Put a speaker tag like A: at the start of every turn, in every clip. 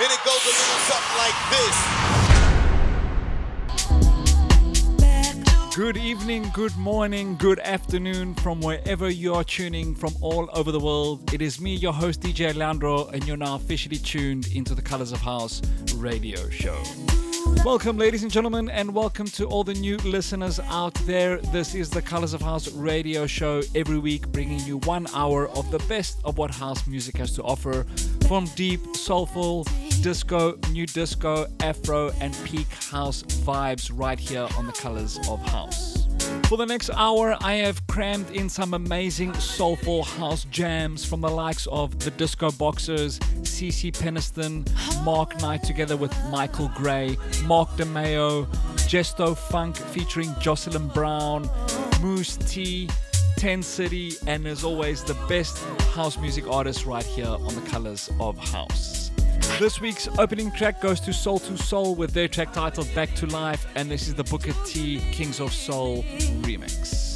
A: And it goes a little something like this.
B: Good evening, good morning, good afternoon from wherever you are tuning from all over the world. It is me, your host DJ Leandro, and you're now officially tuned into the Colors of House radio show. Welcome, ladies and gentlemen, and welcome to all the new listeners out there. This is the Colors of House radio show every week, bringing you one hour of the best of what house music has to offer from deep, soulful, disco, new disco, afro, and peak house vibes right here on the Colors of House. For the next hour, I have crammed in some amazing soulful house jams from the likes of the Disco Boxers, CeCe Peniston, Mark Knight together with Michael Gray, Mark DeMeo, Jestofunk featuring Jocelyn Brown, Mousse T, Ten City, and as always, the best house music artists right here on the Colors of House. This week's opening track goes to Soul II Soul with their track titled Back to Life, and this is the Booker T Kings of Soul remix.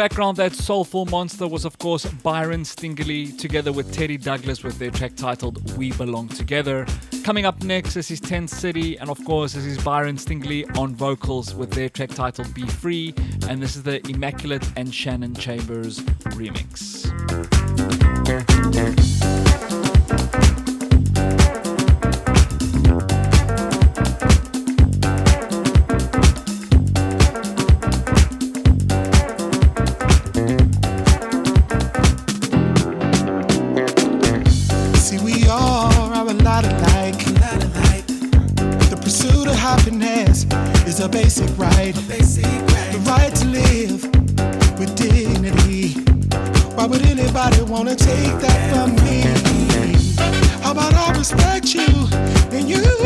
B: Background, that soulful monster was, of course, Byron Stingley, together with Teddy Douglas with their track titled We Belong Together. Coming up next is his Ten City, and of course, this is Byron Stingley on vocals with their track titled Be Free, and this is the Immaculate and Shannon Chambers remix.
C: The right to live with dignity. Why would anybody wanna take that from me? How about I respect you and you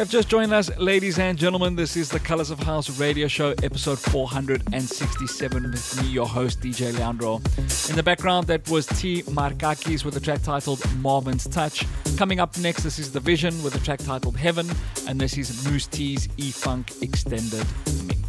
B: have just joined us, ladies and gentlemen, this is the Colors of House radio show, episode 467, with me, your host, DJ Leandro. In the background, that was T. Markakis with a track titled Marvin's Touch. Coming up next, this is The Vision with a track titled Heaven, and this is Mousse T's E Funk Extended Mix.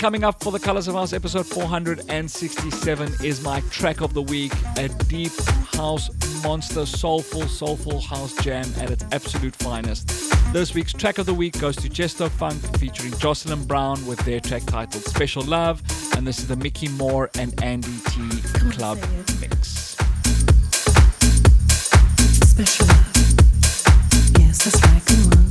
B: Coming up for the Colors of House episode 467 is my track of the week, a deep house monster, soulful, soulful house jam at its absolute finest. This week's track of the week goes to Jestofunk featuring Jocelyn Brown with their track titled Special Love, and this is the Micky More and Andy Tee Club mix.
D: Special Love. Yes, that's right. Come on.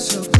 E: So.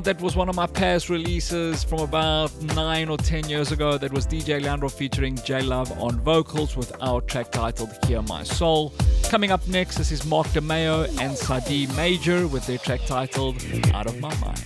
F: That was one of my past releases from about nine or ten years ago. That was DJ Leandro featuring J Love on vocals with our track titled Hear My Soul. Coming up next, this is Mark DeMeo and Sadi Major with their track titled Out of My Mind.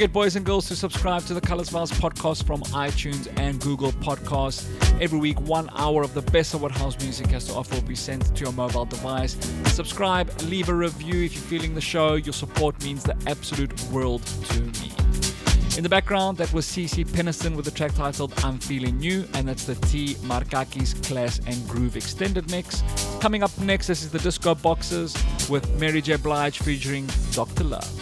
B: Forget, boys and girls, to subscribe to the Colors Vibes podcast from iTunes and Google Podcasts. Every week, one hour of the best of what house music has to offer will be sent to your mobile device. Subscribe, leave a review if you're feeling the show. Your support means the absolute world to me. In the background, that was CeCe Peniston with the track titled I'm Feeling New, and that's the T Markakis Class and Groove extended mix. Coming up next, this is the Disco Boxes with Mary J. Blige featuring Dr. Love.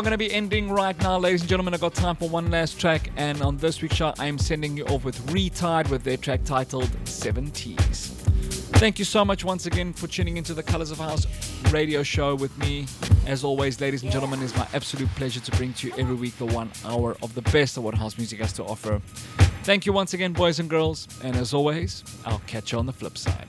B: Are going to be ending right now, ladies and gentlemen. I've got time for one last track, and on this week's show, I am sending you off with Retied with their track titled 70s. Thank you so much once again for tuning into the Colors of House radio show with me. As always, ladies and gentlemen, it's my absolute pleasure to bring to you every week the one hour of the best of what house music has to offer. Thank you once again, boys and girls, and as always, I'll catch you on the flip side.